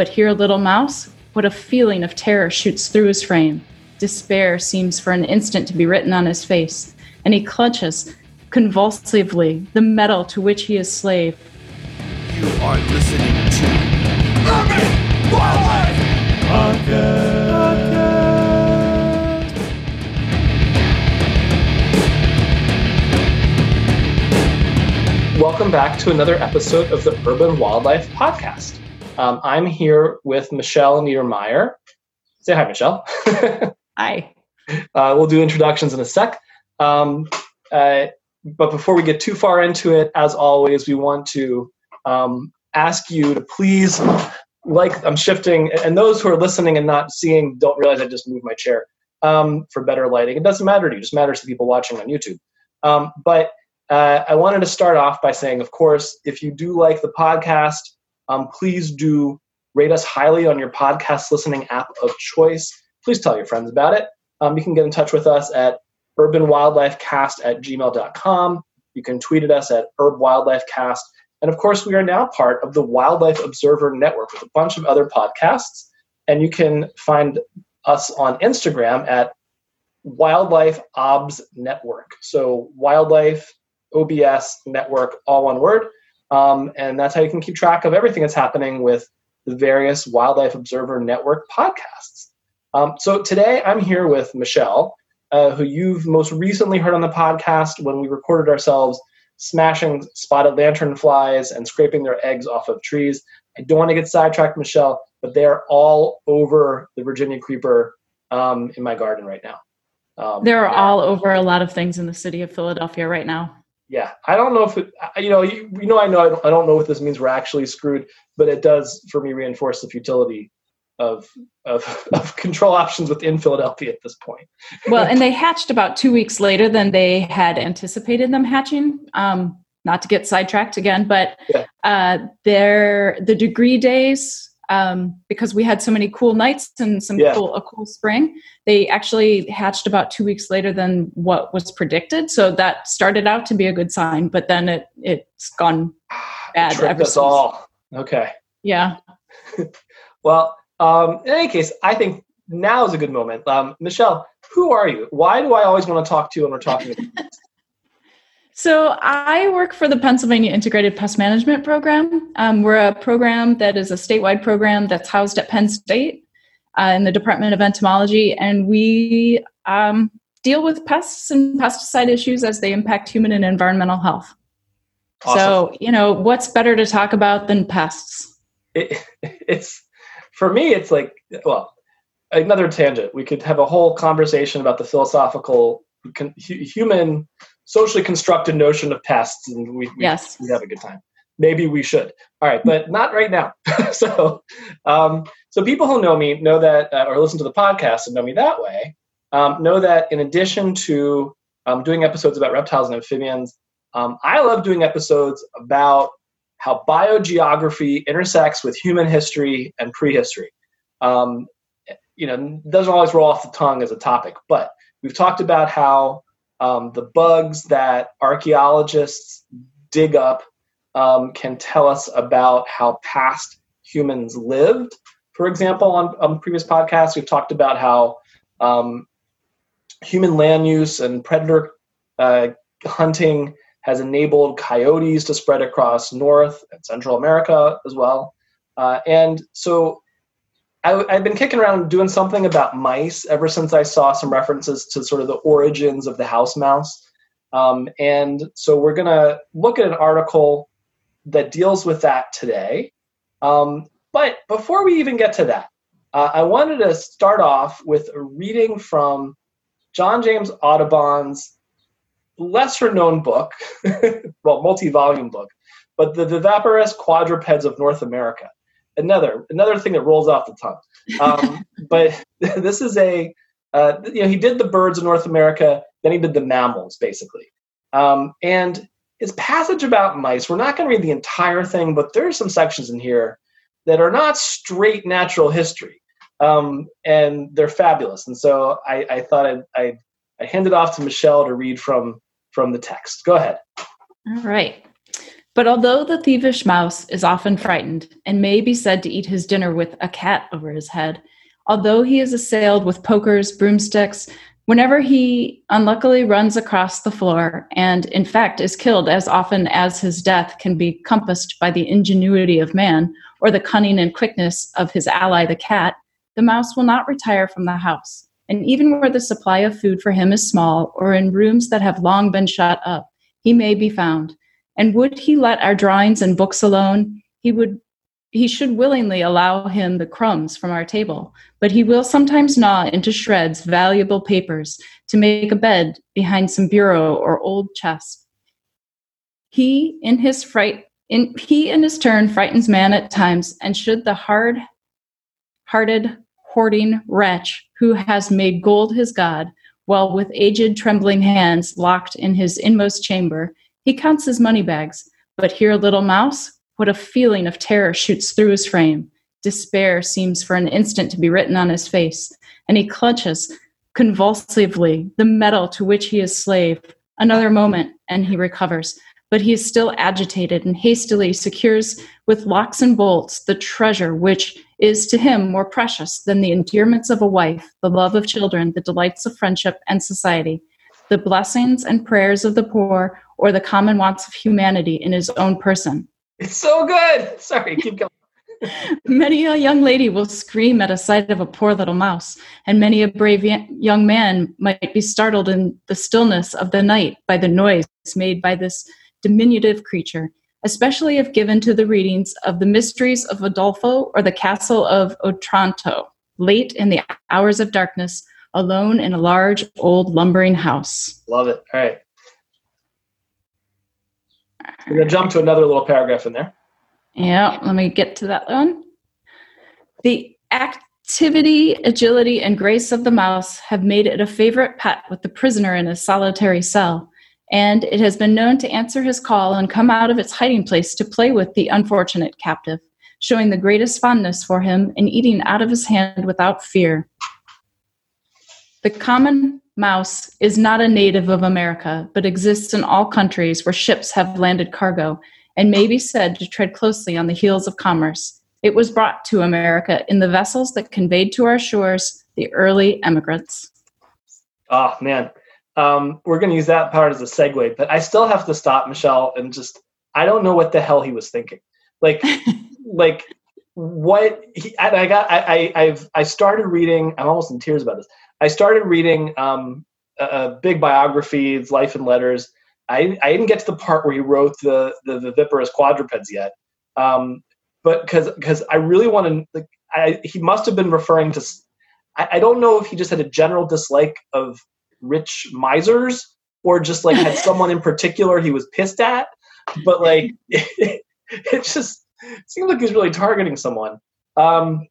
but here, a little mouse, what a feeling of terror shoots through his frame. Despair seems for an instant to be written on his face, and he clutches convulsively the metal to which he is slave. You are listening to Urban Wildlife Podcast. Welcome back to another episode of the Urban Wildlife Podcast. Um, I'm here with Michelle Niedermeier. Say hi, Michelle. Hi. Uh, we'll do introductions in a sec. Um, uh, but before we get too far into it, as always, we want to um, ask you to please like I'm shifting, and those who are listening and not seeing don't realize I just moved my chair um, for better lighting. It doesn't matter to you; it just matters to people watching on YouTube. Um, but uh, I wanted to start off by saying, of course, if you do like the podcast, um, please do rate us highly on your podcast listening app of choice. Please tell your friends about it. Um, you can get in touch with us at urbanwildlifecast at gmail.com. You can tweet at us at urbwildlifecast. And of course, we are now part of the Wildlife Observer Network with a bunch of other podcasts. And you can find us on Instagram at Wildlife OBS Network. So, Wildlife OBS Network, all one word. Um, and that's how you can keep track of everything that's happening with the various Wildlife Observer Network podcasts. Um, so today I'm here with Michelle, uh, who you've most recently heard on the podcast when we recorded ourselves smashing spotted lanternflies and scraping their eggs off of trees. I don't want to get sidetracked, Michelle, but they are all over the Virginia creeper um, in my garden right now. Um, They're all over a lot of things in the city of Philadelphia right now yeah, I don't know if it, you know, you, you know, I know I don't, I don't know what this means. We're actually screwed, but it does for me reinforce the futility of of, of control options within Philadelphia at this point. well, and they hatched about two weeks later than they had anticipated them hatching. Um, not to get sidetracked again, but yeah. uh, their the degree days um, because we had so many cool nights and some yeah. cool a cool spring. They actually hatched about two weeks later than what was predicted, so that started out to be a good sign. But then it it's gone bad. Tricked ever us since. all. Okay. Yeah. well, um, in any case, I think now is a good moment. Um, Michelle, who are you? Why do I always want to talk to you when we're talking? So, I work for the Pennsylvania Integrated Pest Management Program. Um, we're a program that is a statewide program that's housed at Penn State uh, in the Department of Entomology, and we um, deal with pests and pesticide issues as they impact human and environmental health. Awesome. So, you know, what's better to talk about than pests? It, it's for me, it's like, well, another tangent. We could have a whole conversation about the philosophical human socially constructed notion of pests, and we, we, yes. we have a good time. Maybe we should. All right, but not right now. so, um, so people who know me know that, uh, or listen to the podcast and know me that way, um, know that in addition to um, doing episodes about reptiles and amphibians, um, I love doing episodes about how biogeography intersects with human history and prehistory. Um, you know, doesn't always roll off the tongue as a topic, but we've talked about how um, the bugs that archaeologists dig up um, can tell us about how past humans lived. For example, on, on previous podcasts, we've talked about how um, human land use and predator uh, hunting has enabled coyotes to spread across North and Central America as well. Uh, and so I, have been kicking around doing something about mice ever since I saw some references to sort of the origins of the house mouse. Um, and so we're going to look at an article that deals with that today. Um, but before we even get to that, uh, I wanted to start off with a reading from John James Audubon's lesser known book, well, multi volume book, but The Viviparous Quadrupeds of North America another another thing that rolls off the tongue. Um, but this is a uh, you know he did the birds of North America, then he did the mammals basically, um, and his passage about mice. We're not going to read the entire thing, but there are some sections in here that are not straight natural history, um, and they're fabulous. And so I, I thought I'd, I'd, I'd hand it off to Michelle to read from from the text. Go ahead. All right. But although the thievish mouse is often frightened and may be said to eat his dinner with a cat over his head, although he is assailed with pokers, broomsticks, whenever he unluckily runs across the floor and, in fact, is killed as often as his death can be compassed by the ingenuity of man or the cunning and quickness of his ally, the cat, the mouse will not retire from the house. And even where the supply of food for him is small or in rooms that have long been shut up, he may be found. And would he let our drawings and books alone, he would he should willingly allow him the crumbs from our table, but he will sometimes gnaw into shreds valuable papers to make a bed behind some bureau or old chest. He, in his fright, in, he in his turn frightens man at times, and should the hard-hearted, hoarding wretch who has made gold his god, while with aged, trembling hands locked in his inmost chamber, he counts his money bags, but here a little mouse, what a feeling of terror shoots through his frame. Despair seems for an instant to be written on his face, and he clutches convulsively the metal to which he is slave. Another moment, and he recovers, but he is still agitated and hastily secures with locks and bolts the treasure which is to him more precious than the endearments of a wife, the love of children, the delights of friendship and society, the blessings and prayers of the poor, or the common wants of humanity in his own person. It's so good. Sorry, keep going. many a young lady will scream at a sight of a poor little mouse, and many a brave young man might be startled in the stillness of the night by the noise made by this diminutive creature, especially if given to the readings of the mysteries of Udolpho or the castle of Otranto, late in the hours of darkness, alone in a large old lumbering house. Love it. All right. We're going to jump to another little paragraph in there. Yeah, let me get to that one. The activity, agility, and grace of the mouse have made it a favorite pet with the prisoner in his solitary cell, and it has been known to answer his call and come out of its hiding place to play with the unfortunate captive, showing the greatest fondness for him and eating out of his hand without fear. The common mouse is not a native of America, but exists in all countries where ships have landed cargo and may be said to tread closely on the heels of commerce. It was brought to America in the vessels that conveyed to our shores the early emigrants. Oh, man. Um, we're going to use that part as a segue, but I still have to stop Michelle and just, I don't know what the hell he was thinking. Like, like, what he, I, I got, I, I, I've, I started reading, I'm almost in tears about this. I started reading um, a, a big biographies, Life and Letters. I, I didn't get to the part where he wrote the the, the viviparous quadrupeds yet, um, but because because I really want to. Like, he must have been referring to. I, I don't know if he just had a general dislike of rich misers or just like had someone in particular he was pissed at, but like it, it just seems like he's really targeting someone. Um,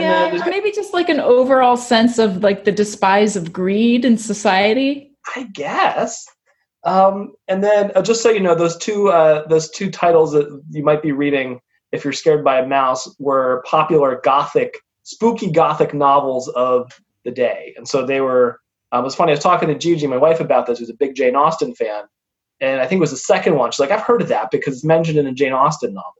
yeah, or maybe just like an overall sense of like the despise of greed in society. I guess. Um, and then, uh, just so you know, those two uh, those two titles that you might be reading if you're scared by a mouse were popular gothic, spooky gothic novels of the day, and so they were. Um, it was funny. I was talking to Gigi, my wife, about this. Who's a big Jane Austen fan, and I think it was the second one. She's like, "I've heard of that because it's mentioned in a Jane Austen novel."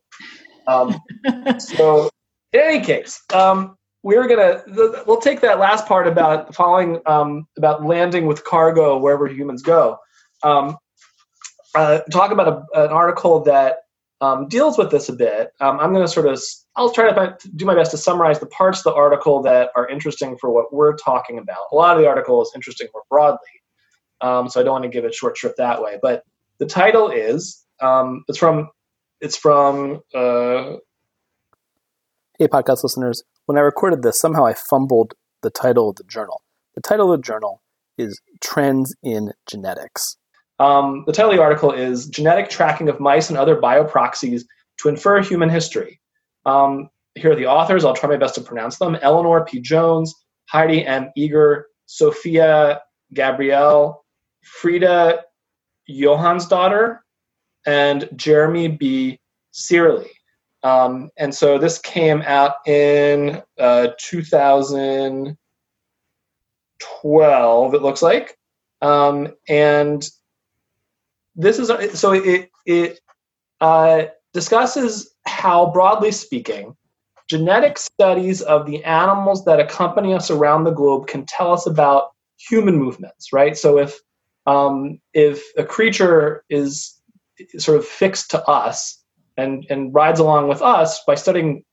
Um, so in any case, um, we're gonna we'll take that last part about following um, about landing with cargo wherever humans go. Um, uh, talk about a, an article that um, deals with this a bit. Um, I'm going to sort of I'll try to do my best to summarize the parts of the article that are interesting for what we're talking about. A lot of the article is interesting more broadly, um, so I don't want to give it short shrift that way. But the title is um, it's from it's from uh, Hey, podcast listeners. When I recorded this, somehow I fumbled the title of the journal. The title of the journal is Trends in Genetics. Um, the title of the article is Genetic Tracking of Mice and Other Bioproxies to Infer Human History. Um, here are the authors. I'll try my best to pronounce them Eleanor P. Jones, Heidi M. Eager, Sophia Gabrielle, Frida Johann's daughter, and Jeremy B. Searle. Um, and so this came out in uh, 2012, it looks like. Um, and this is so it it uh, discusses how, broadly speaking, genetic studies of the animals that accompany us around the globe can tell us about human movements, right? So if um, if a creature is sort of fixed to us and and rides along with us by studying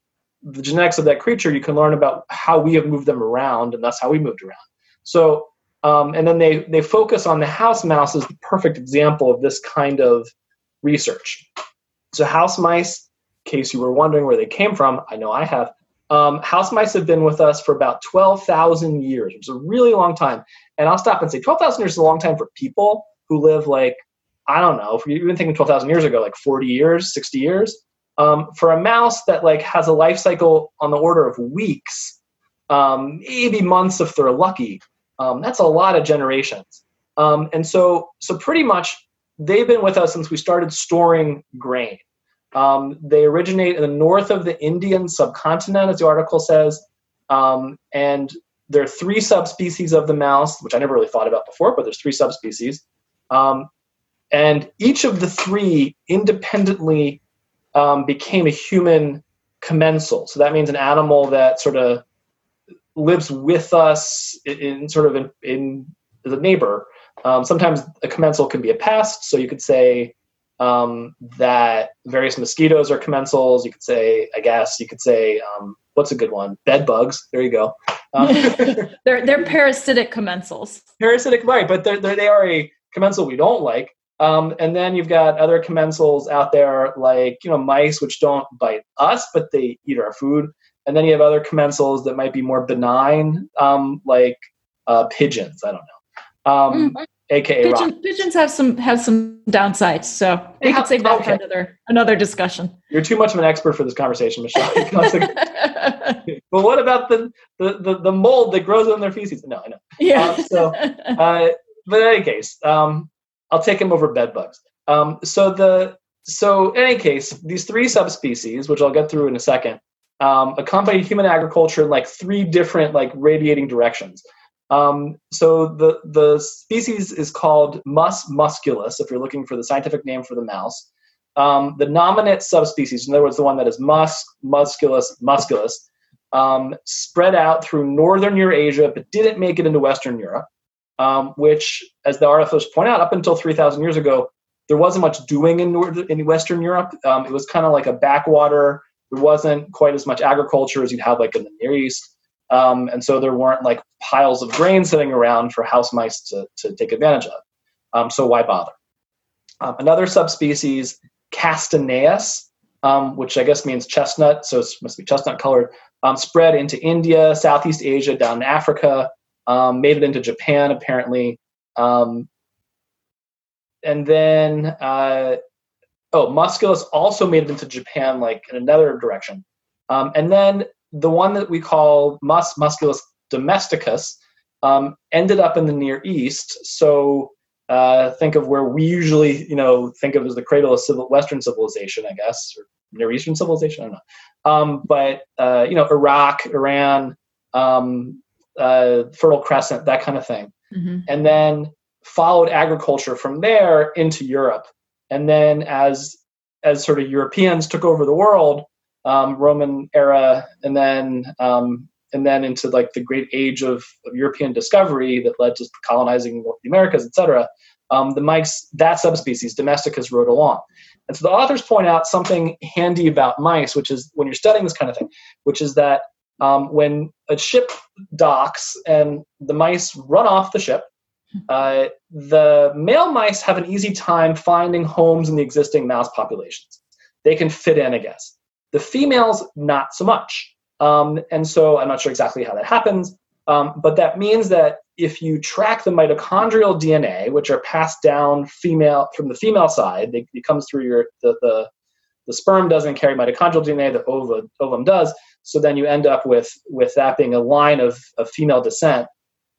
the genetics of that creature, you can learn about how we have moved them around, and that's how we moved around. So, um, and then they they focus on the house mouse as the perfect example of this kind of research. So, house mice, in case you were wondering where they came from, I know I have. Um, house mice have been with us for about 12,000 years, which is a really long time. And I'll stop and say 12,000 years is a long time for people who live like, I don't know, if you've even thinking 12,000 years ago, like 40 years, 60 years. Um, for a mouse that like has a life cycle on the order of weeks, um, maybe months if they're lucky, um, that's a lot of generations. Um, and so, so pretty much they've been with us since we started storing grain. Um, they originate in the north of the Indian subcontinent, as the article says, um, and there are three subspecies of the mouse, which I never really thought about before, but there's three subspecies. Um, and each of the three independently um, became a human commensal. So that means an animal that sort of lives with us in, in sort of in, in as a neighbor. Um, sometimes a commensal can be a pest, so you could say um, that various mosquitoes are commensals. You could say, I guess, you could say, um, what's a good one? Bed bugs. There you go. Um, they're they're parasitic commensals. Parasitic, right? But they're, they're, they are a commensal we don't like. Um, and then you've got other commensals out there like you know mice, which don't bite us, but they eat our food. And then you have other commensals that might be more benign, um, like uh, pigeons. I don't know. Um, mm aka Pigeon, pigeons have some have some downsides so we could save that okay. for another another discussion you're too much of an expert for this conversation michelle but what about the, the, the the mold that grows on their feces no i know yeah um, so uh, but in any case um, i'll take him over bed bugs um, so the so in any case these three subspecies which i'll get through in a second um, accompany human agriculture in like three different like radiating directions um, so the the species is called Mus musculus. If you're looking for the scientific name for the mouse, um, the nominate subspecies, in other words, the one that is mus musculus musculus, um, spread out through northern Eurasia, but didn't make it into Western Europe. Um, which, as the articles point out, up until 3,000 years ago, there wasn't much doing in North, in Western Europe. Um, it was kind of like a backwater. There wasn't quite as much agriculture as you'd have like in the Near East. Um, and so there weren't like piles of grain sitting around for house mice to, to take advantage of. Um, so why bother? Um, another subspecies, Castaneus, um, which I guess means chestnut, so it must be chestnut colored, spread into India, Southeast Asia, down to Africa, um, made it into Japan apparently. and then, uh, oh, musculus also made it into Japan, like in another direction. and then the one that we call Mus musculus domesticus um, ended up in the Near East. So uh, think of where we usually, you know, think of as the cradle of civil, Western civilization, I guess, or Near Eastern civilization. I don't know. Um, but uh, you know, Iraq, Iran, um, uh, Fertile Crescent, that kind of thing, mm-hmm. and then followed agriculture from there into Europe. And then as as sort of Europeans took over the world, um, Roman era, and then um, and then into like the great age of, of, European discovery that led to colonizing the Americas, etc. Um, the mice, that subspecies, domesticus, rode along. And so the authors point out something handy about mice, which is when you're studying this kind of thing, which is that um, when a ship docks and the mice run off the ship, uh, the male mice have an easy time finding homes in the existing mouse populations. They can fit in, I guess. The females, not so much. Um, and so I'm not sure exactly how that happens, um, but that means that if you track the mitochondrial DNA, which are passed down female from the female side, they, it comes through your the, the the sperm doesn't carry mitochondrial DNA, the ova, ovum does. So then you end up with with that being a line of, of female descent.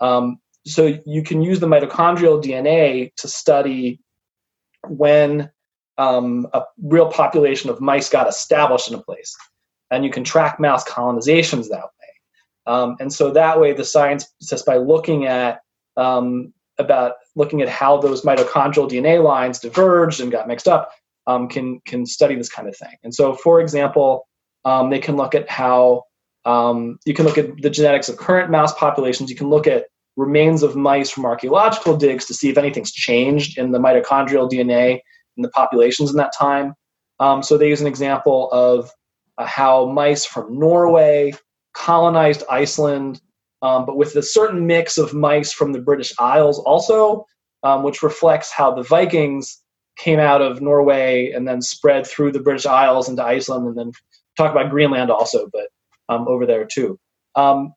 Um, so you can use the mitochondrial DNA to study when um, a real population of mice got established in a place. And you can track mouse colonizations that way. Um, and so that way, the science, just by looking at um, about looking at how those mitochondrial DNA lines diverged and got mixed up, um, can can study this kind of thing. And so, for example, um, they can look at how um, you can look at the genetics of current mouse populations. You can look at remains of mice from archaeological digs to see if anything's changed in the mitochondrial DNA in the populations in that time. Um, so they use an example of uh, how mice from Norway colonized Iceland, um, but with a certain mix of mice from the British Isles also, um, which reflects how the Vikings came out of Norway and then spread through the British Isles into Iceland, and then talk about Greenland also, but um, over there too. Um,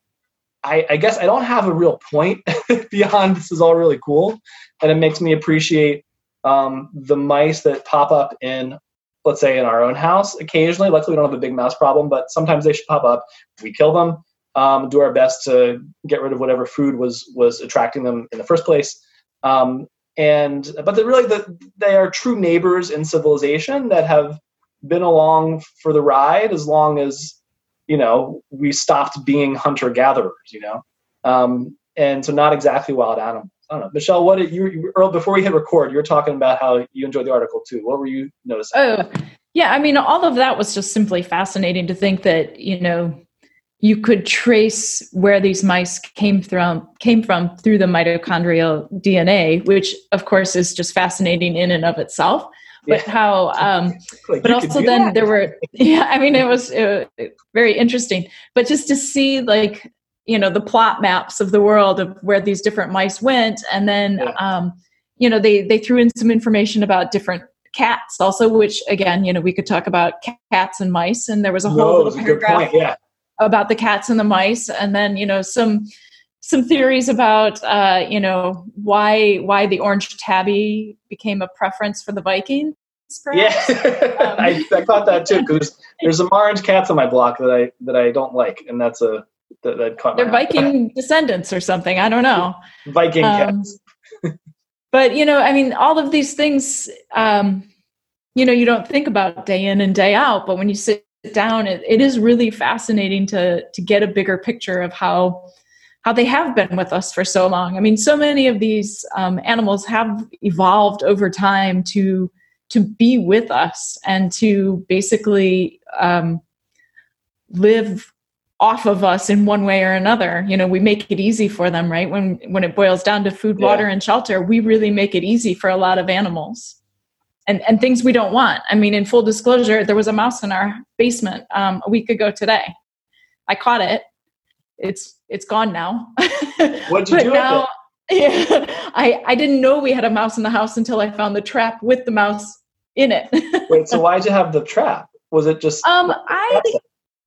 I, I, guess I don't have a real point beyond this is all really cool, and it makes me appreciate um, the mice that pop up in, let's say, in our own house occasionally. Luckily, we don't have a big mouse problem, but sometimes they should pop up. We kill them, um, do our best to get rid of whatever food was was attracting them in the first place. Um, and but really the, they are true neighbors in civilization that have been along for the ride as long as you know we stopped being hunter gatherers you know um, and so not exactly wild animals I don't know, Michelle. What did you, Earl, before we hit record? You were talking about how you enjoyed the article too. What were you noticing? Oh, yeah. I mean, all of that was just simply fascinating to think that you know you could trace where these mice came from came from through the mitochondrial DNA, which of course is just fascinating in and of itself but yeah. how um like but also then that. there were yeah i mean it was uh, very interesting but just to see like you know the plot maps of the world of where these different mice went and then yeah. um you know they they threw in some information about different cats also which again you know we could talk about cats and mice and there was a whole no, little paragraph yeah. about the cats and the mice and then you know some some theories about uh, you know why why the orange tabby became a preference for the Vikings. Perhaps. Yeah, um, I, I caught that too because there's, some orange cats on my block that I that I don't like, and that's a that, that caught. They're Viking descendants or something. I don't know. Viking um, cats. but you know, I mean, all of these things, um, you know, you don't think about day in and day out, but when you sit down, it, it is really fascinating to to get a bigger picture of how how they have been with us for so long. I mean, so many of these um, animals have evolved over time to to be with us and to basically um, live off of us in one way or another. You know we make it easy for them right? When when it boils down to food water and shelter we really make it easy for a lot of animals. And and things we don't want. I mean in full disclosure there was a mouse in our basement um, a week ago today. I caught it it's it's gone now. What'd you do now, Yeah, I I didn't know we had a mouse in the house until I found the trap with the mouse in it. Wait, so why'd you have the trap? Was it just um I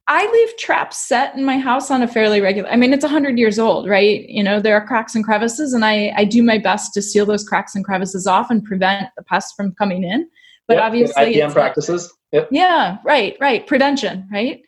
I leave traps set in my house on a fairly regular. I mean, it's hundred years old, right? You know, there are cracks and crevices, and I I do my best to seal those cracks and crevices off and prevent the pests from coming in. But yep, obviously, IPM practices. Yep. Yeah, right, right. Prevention, right?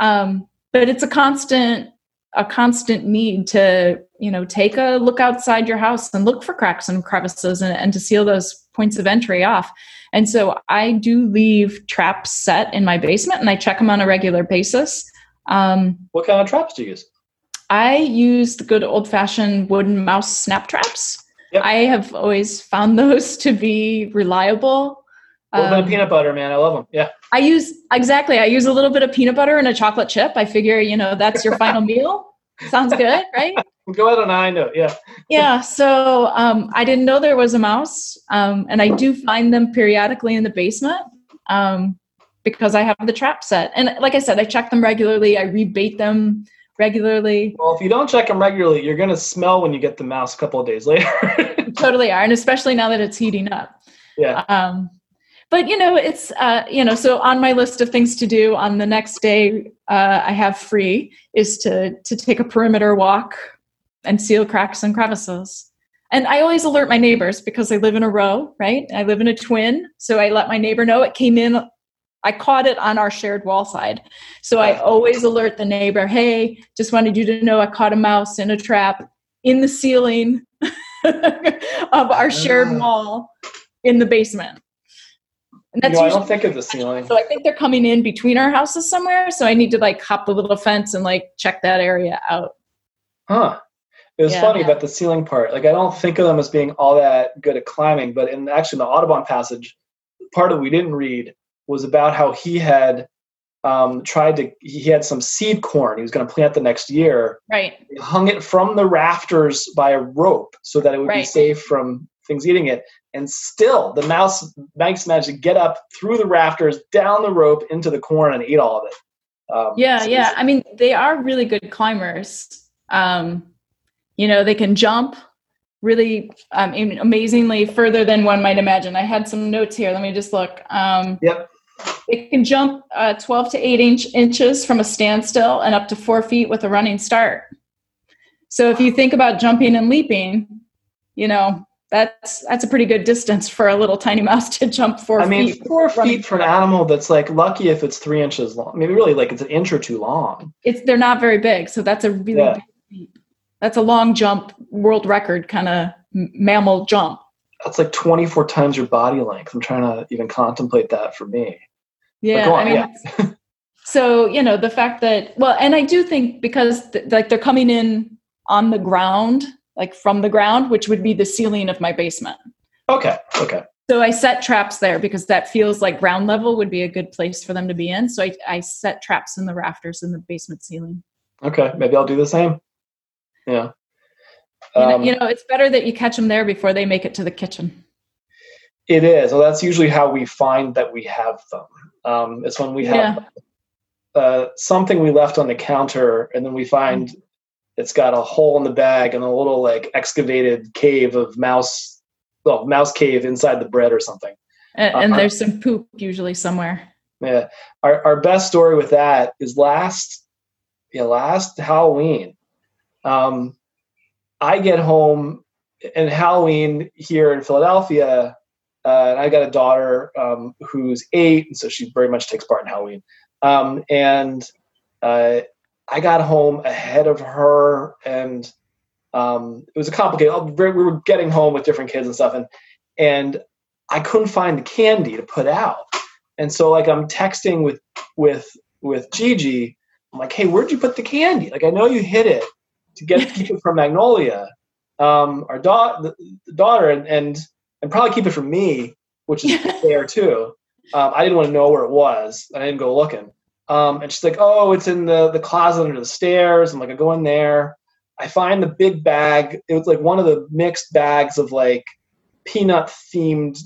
Um, but it's a constant a constant need to you know take a look outside your house and look for cracks and crevices and, and to seal those points of entry off. And so i do leave traps set in my basement and i check them on a regular basis. Um, what kind of traps do you use? I use the good old fashioned wooden mouse snap traps. Yep. i have always found those to be reliable a little um, bit of peanut butter, man. I love them. Yeah. I use exactly. I use a little bit of peanut butter and a chocolate chip. I figure, you know, that's your final meal. Sounds good, right? Go ahead on I know. Yeah. yeah. So um, I didn't know there was a mouse, um, and I do find them periodically in the basement um, because I have the trap set. And like I said, I check them regularly. I rebait them regularly. Well, if you don't check them regularly, you're going to smell when you get the mouse a couple of days later. totally are, and especially now that it's heating up. Yeah. Um, but you know it's uh, you know so on my list of things to do on the next day uh, i have free is to to take a perimeter walk and seal cracks and crevices. And i always alert my neighbors because i live in a row right? I live in a twin so i let my neighbor know. It came in i caught it on our shared wall side. So i always alert the neighbor hey just wanted you to know i caught a mouse in a trap in the ceiling of our shared ah. wall in the basement and that's I don't think of the ceiling. So I think they're coming in between our houses somewhere. So I need to like hop the little fence and like check that area out. Huh. It was yeah, funny yeah. about the ceiling part. Like I don't think of them as being all that good at climbing, but in actually the Audubon passage, part that we didn't read was about how he had um, tried to he had some seed corn he was going to plant the next year Right. He hung it from the rafters by a rope so that it would be safe from things eating it and still the mouse mice managed to get up through the rafters down the rope into the corn and eat all of it um, Yeah, so yeah. I mean, they are really good climbers. Um, you know, they can jump really um, amazingly further than one might imagine. I had some notes here. Let me just look. Um, Yep. They can jump uh, 12 to 8 inch, inches from a standstill and up to four feet with a running start. So if you think about jumping and leaping, you know, that's that's a pretty good distance for a little tiny mouse to jump four I mean, feet. four feet for an animal that's like lucky if it's three inches long. Maybe really like it's an inch or two long. it's they're not very big, so that's a really Yeah. big. That's a long jump, world record kind of mammal jump. That's like 24 times your body length. I'm trying to even contemplate that for me. Yeah, go on, I mean, yeah. so you know the fact that well, and I do think because th- like they're coming in on the ground, like from the ground, which would be the ceiling of my basement. Okay, okay. So I set traps there because that feels like ground level would be a good place for them to be in. So I, I set traps in the rafters in the basement ceiling. Okay, maybe I'll do the same. Yeah. You, know, Um, you know, it's better that you catch them there before they make it to the kitchen. It is. Well, that's usually how we find that we have them. Um, it's when we have uh, something we left on the counter, and then we find. It's got a hole in the bag and a little like excavated cave of mouse, well, mouse cave inside the bread or something. And, and Uh-huh. there's some poop usually somewhere. Yeah. Our our best story with that is last, yeah, last Halloween. Um, I get home and Halloween here in Philadelphia, uh, and I got a daughter um, who's eight, and so she very much takes part in Halloween. Um, and uh, I got home ahead of her, and um, it was a complicated. We were getting home with different kids and stuff, and and I couldn't find the candy to put out, and so like I'm texting with with with Gigi. I'm like, hey, where'd you put the candy? Like I know you hid it to get keep it from Magnolia, um, our da- the, the daughter, and, and and probably keep it from me, which is fair too. Um, I didn't want to know where it was. I didn't go looking. Um, and she's like, "Oh, it's in the the closet under the stairs." I'm like, I go in there. I find the big bag. It was like one of the mixed bags of like peanut themed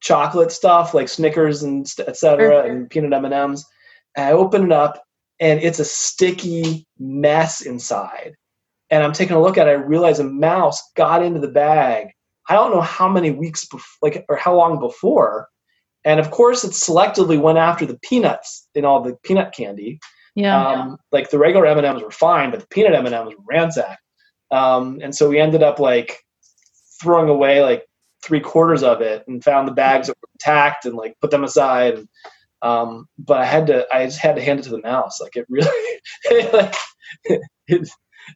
chocolate stuff, like Snickers and st- et cetera, Mhm. and peanut M and M's. I open it up, and it's a sticky mess inside. And I'm taking a look at it. I realize a mouse got into the bag. I don't know how many weeks, bef- like, or how long before. And of course, it selectively went after the peanuts in all the peanut candy. Yeah. Um, like the regular M and M's were fine, but the peanut M and M's were ransacked. Um, and so we ended up like throwing away like three quarters of it and found the bags that were intact and like put them aside. And, um, but I had to, I just had to hand it to the mouse. Like it really, like it,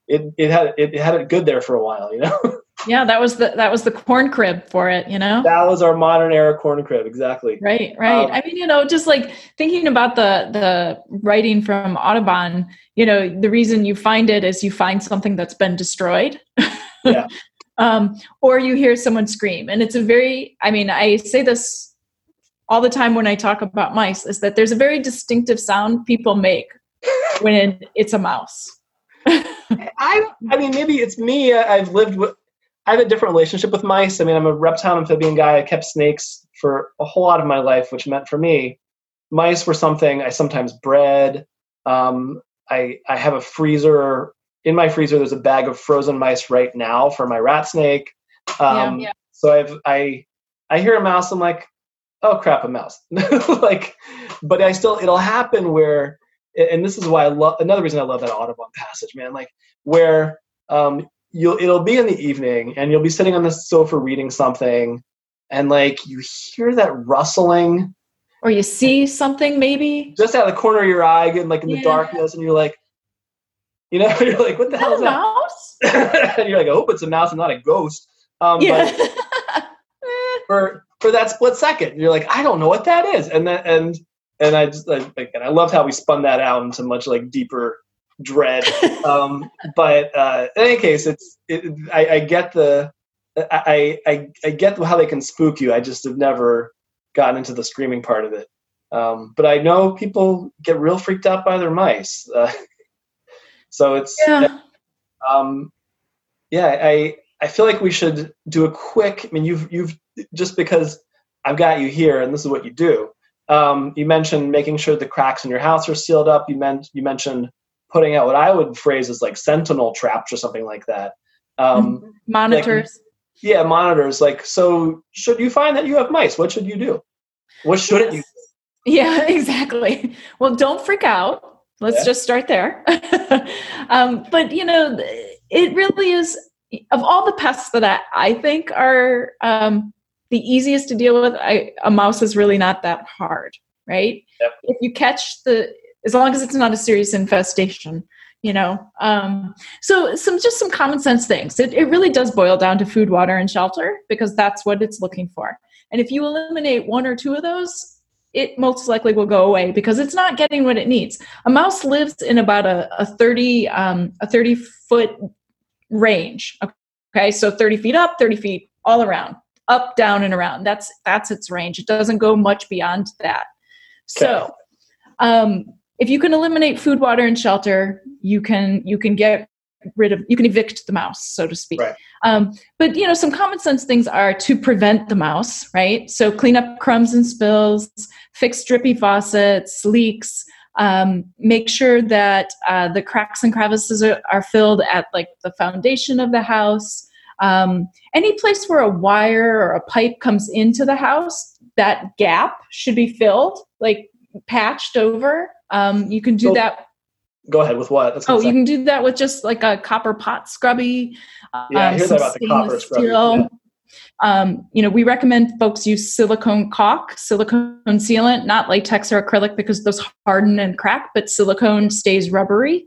it, it had, it had it good there for a while, you know? yeah, that was the that was the corn crib for it, you know? that was our modern era corn crib. Exactly. Right, right. Um, I mean, you know, just like thinking about the the writing from Audubon, you know, the reason you find it is you find something that's been destroyed. Yeah. um, or you hear someone scream. And it's a very I mean, I say this all the time when I talk about mice, is that there's a very distinctive sound people make when it's a mouse. I, I mean, maybe it's me. I- I've lived with, I have a different relationship with mice. I mean, I'm a reptile amphibian guy. I kept snakes for a whole lot of my life, which meant for me, mice were something I sometimes bred. Um, I, I have a freezer. In my freezer, there's a bag of frozen mice right now for my rat snake. Um, Yeah. So I've, I, I hear a mouse. I'm like, oh crap, a mouse. like, but I still, it'll happen where, and this is why I love another reason I love that Audubon passage, man. Like where um, you'll it'll be in the evening and you'll be sitting on the sofa reading something, and like you hear that rustling Or you see something maybe. just out of the corner of your eye, and like in the darkness, and you're like, you know, you're like, what the hell that is that? mouse? and you're like, I hope it's a mouse and not a ghost. Um, Yeah. but for for that split second, you're like, I don't know what that is, and then and and I just like, and I loved how we spun that out into much like deeper dread. um, but uh, in any case, it's it, I, I get the I, I I get how they can spook you. I just have never gotten into the screaming part of it. Um, but I know people get real freaked out by their mice. Uh, so it's Yeah. um, yeah, I I feel like we should do a quick. I mean, you've you've just because I've got you here, and this is what you do. Um, you mentioned making sure the cracks in your house are sealed up. You meant you mentioned putting out what I would phrase as like sentinel traps or something like that. Um, Monitors. Yeah, monitors. Like, so should you find that you have mice? What should you do? What shouldn't you? Yeah, exactly. Well, don't freak out. Let's Yeah. just start there. um, but you know, it really is of all the pests that I, I think are um, the easiest to deal with. I, a mouse is really not that hard, right? Yep. If you catch the, as long as it's not a serious infestation, you know. Um, so some just some common sense things. It, it really does boil down to food, water, and shelter because that's what it's looking for. And if you eliminate one or two of those, it most likely will go away because it's not getting what it needs. A mouse lives in about a, a 30 um, a 30 foot range. Okay, so 30 feet up, 30 feet all around, up, down, and around. That's that's its range. It doesn't go much beyond that. So um, if you can eliminate food, water, and shelter, you can you can get rid of you can evict the mouse, so to speak. Right. Um, but you know, some common sense things are to prevent the mouse, right? So clean up crumbs and spills, fix drippy faucets, leaks. Um, make sure that uh, the cracks and crevices are, are filled at like the foundation of the house. Um, any place where a wire or a pipe comes into the house, that gap should be filled, like patched over. Um, you can do So- that Go ahead with what? That's Oh, you can do that with just like a copper pot scrubby. Yeah, I um, hear that about the copper scrubby, yeah. Um, you know, we recommend folks use silicone caulk, silicone sealant, not latex or acrylic because those harden and crack, but silicone stays rubbery.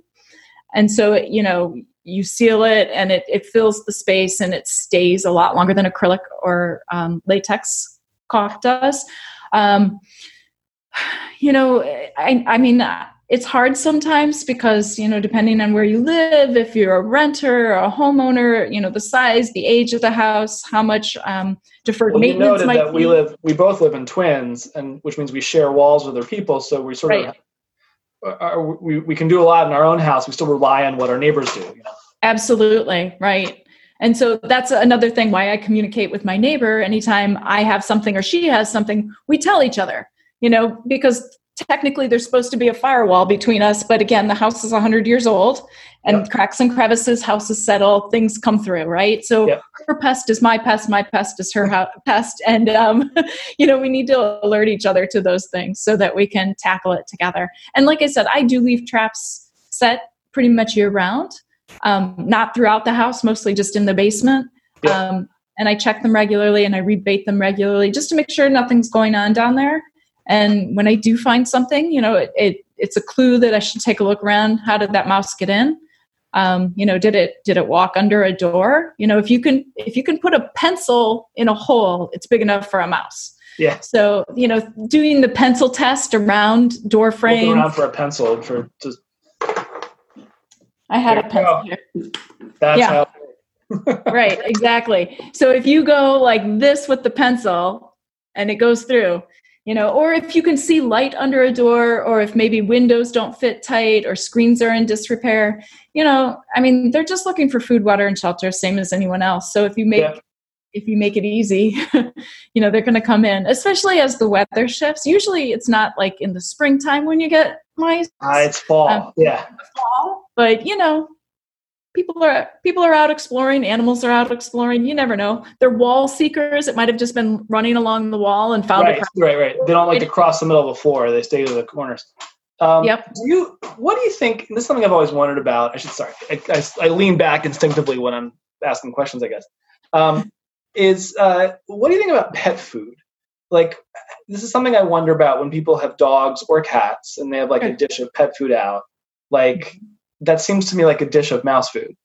And so, it- you know, you seal it and it, it fills the space and it stays a lot longer than acrylic or um, latex caulk does. Um, you know, I, I mean, it's hard sometimes because, you know, depending on where you live, if you're a renter or a homeowner, you know, the size, the age of the house, how much um, deferred Well, you maintenance noted might that we be. live, we both live in twins, and which means we share walls with other people. So we sort Right. of, are, we, we can do a lot in our own house. We still rely on what our neighbors do. You know? Absolutely, right. And so that's another thing why I communicate with my neighbor anytime I have something or she has something, we tell each other, you know, because technically there's supposed to be a firewall between us, but again, the house is 100 years old and Yep. cracks and crevices, houses settle, things come through, right? So Yep. her pest is my pest, my pest is her ho- pest. And, um, you know, we need to alert each other to those things so that we can tackle it together. And like I said, I do leave traps set pretty much year round um, not throughout the house, mostly just in the basement. Yeah. Um, and I check them regularly and I rebait them regularly just to make sure nothing's going on down there. And when I do find something, you know, it, it it's a clue that I should take a look around. How did that mouse get in? Um, you know, did it did it walk under a door? You know, if you can if you can put a pencil in a hole, it's big enough for a mouse. Yeah. So you know, doing the pencil test around door Looking frames. around for a pencil for just I had a There you pencil here. that's Yeah. how. right exactly so if you go like this with the pencil and it goes through you know or if you can see light under a door or if maybe windows don't fit tight or screens are in disrepair you know i mean they're just looking for food water and shelter same as anyone else so if you make Yeah. if you make it easy you know they're going to come in especially as the weather shifts usually it's not like in the springtime when you get mice Ah, it's fall. Um, yeah. fall, but you know people are people are out exploring animals are out exploring you never know they're wall seekers it might have just been running along the wall and found Right, right, right. They don't like to cross the middle of the floor. They stay to the corners. Um, Yep. Do you? What do you think? This is something I've always wondered about. I should sorry. I, I, I lean back instinctively when I'm asking questions. I guess. Um, is uh, what do you think about pet food? Like, this is something I wonder about when people have dogs or cats and they have like a dish of pet food out. Like, that seems to me like a dish of mouse food.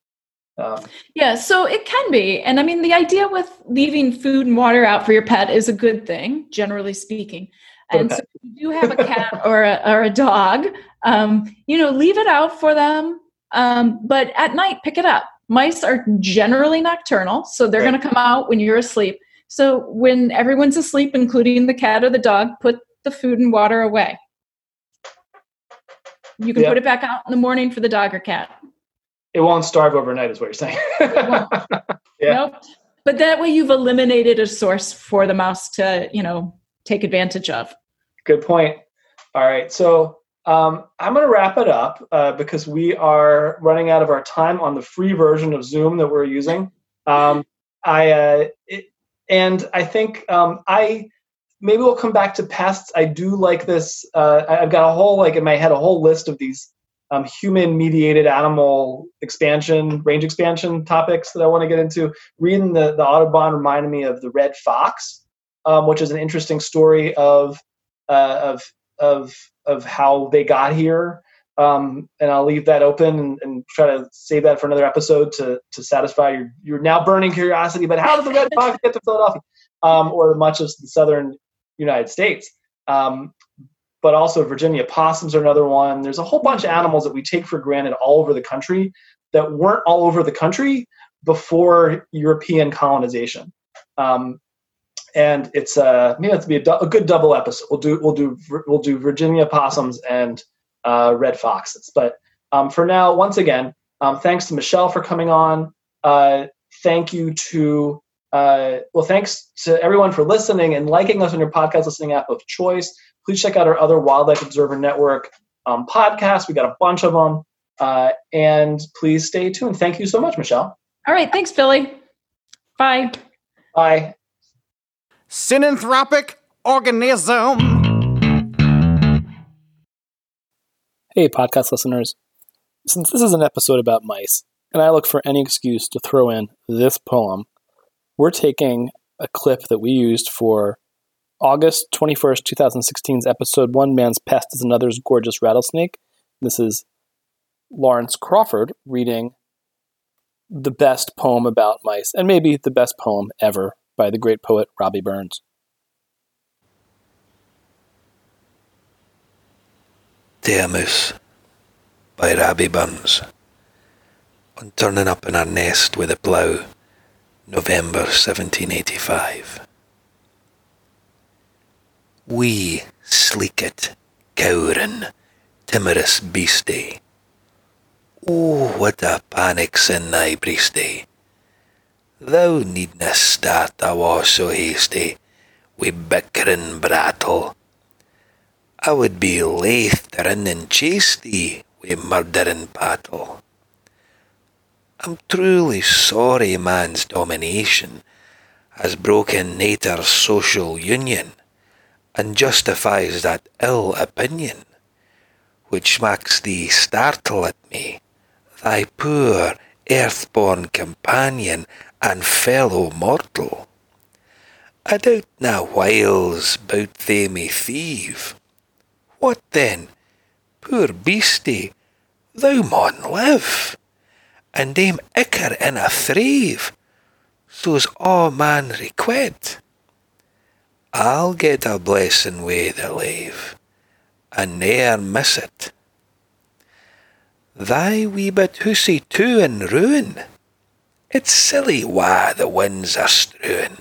Um, yeah so it can be and i mean the idea with leaving food and water out for your pet is a good thing generally speaking and so if you do have a cat or a, or a dog um, you know leave it out for them um, but at night pick it up mice are generally nocturnal so they're Right. going to come out when you're asleep So when everyone's asleep, including the cat or the dog, put the food and water away. You can Yeah. put it back out in the morning for the dog or cat. It won't starve overnight, is what you're saying. Yeah. Nope. But that way you've eliminated a source for the mouse to, you know, take advantage of. Good point. All right, so um, I'm going to wrap it up uh, because we are running out of our time on the free version of Zoom that we're using. Um, I uh, it, and I think um, I maybe we'll come back to pests. I do like this. Uh, I've got a whole like in my head a whole list of these um, human-mediated animal expansion, range expansion topics that I want to get into. Reading the the Audubon reminded me of the red fox, um, which is an interesting story of uh, of of of how they got here. Um, and I'll leave that open and, and try to save that for another episode to to satisfy your your now burning curiosity. But how did the red fox get to Philadelphia, um, or much of the southern United States? Um, but also Virginia possums are another one. There's a whole bunch of animals that we take for granted all over the country that weren't all over the country before European colonization. Um, and it's uh maybe that's be a, a good double episode. We'll do we'll do we'll do Virginia possums and uh, red foxes. But um, for now, once again, um, thanks to Michelle for coming on. Uh, thank you to uh, well, thanks to everyone for listening and liking us on your podcast listening app of choice. Please check out our other Wildlife Observer Network um, podcasts. We got a bunch of them, uh, and please stay tuned. Thank you so much, Michelle. All right. Thanks, Billy. Bye. Bye. Synanthropic organism. Hey, podcast listeners. Since this is an episode about mice, and I look for any excuse to throw in this poem, we're taking a clip that we used for August 21st, 2016's episode One Man's Pest is Another's Gorgeous Rattlesnake. This is Lawrence Crawford reading the best poem about mice, and maybe the best poem ever by the great poet Robbie Burns. Dear Moose by Rabbie Burns. On turning up in our nest with a plough, November 1785. Wee, sleekit, cowering, timorous beastie. Oh, what a panic's in thy breastie. Thou needna start awa so hasty, wi bickering brattle. I would be laith to run and chase thee wi murdering battle. I'm truly sorry man's domination has broken nature's social union and justifies that ill opinion which makes thee startle at me, thy poor earth-born companion and fellow mortal. I doubt na whiles bout they may thieve. What then? Poor beastie, thou maun live, and aim icker in a thrave, so's a man requite. I'll get a blessing wi' the lave, and ne'er miss it. Thy wee bit hussy too in ruin, it's silly wha the winds are strewing,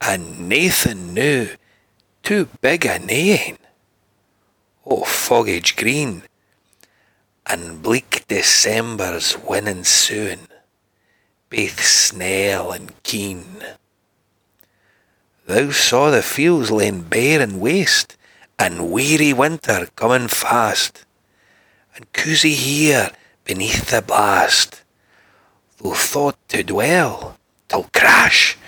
and Nathan knew too big a neighing. O oh, foggage green, and bleak December's winning soon, baith snell and keen. Thou saw the fields lain bare and waste, and weary winter coming fast, and cozy here beneath the blast, though thought to dwell, till crash,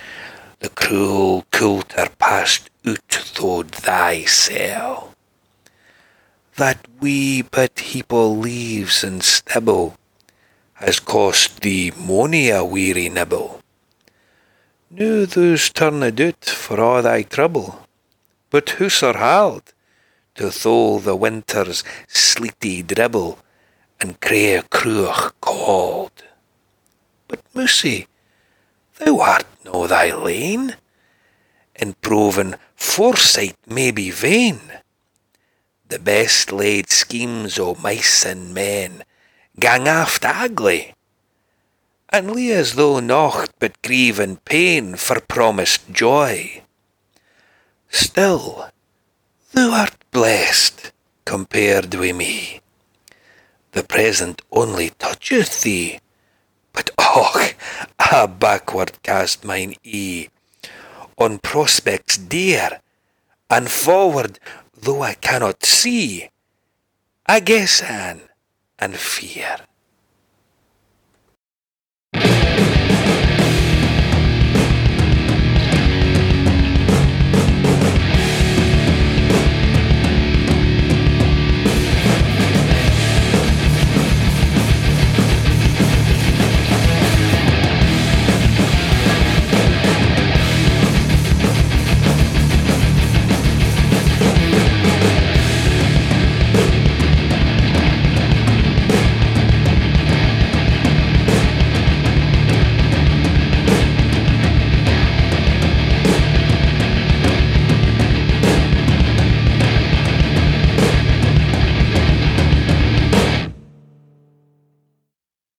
the cruel coulter passed out through thy cell that we but heap o' leaves and stibble has cost thee mony a weary nibble. Now thou's turned out for a' thy trouble, but hoose or hald to thole the winter's sleety dribble and cray a cruach cold. But Mousy, thou art no thy lane, and proven foresight may be vain the best laid schemes o' mice and men gang aft agley, and lee as though nought but grieve and pain for promised joy. Still, thou art blessed compared wi' me. The present only toucheth thee, but och, I backward cast mine ee on prospects dear, and forward, though I cannot see, I guess an and fear.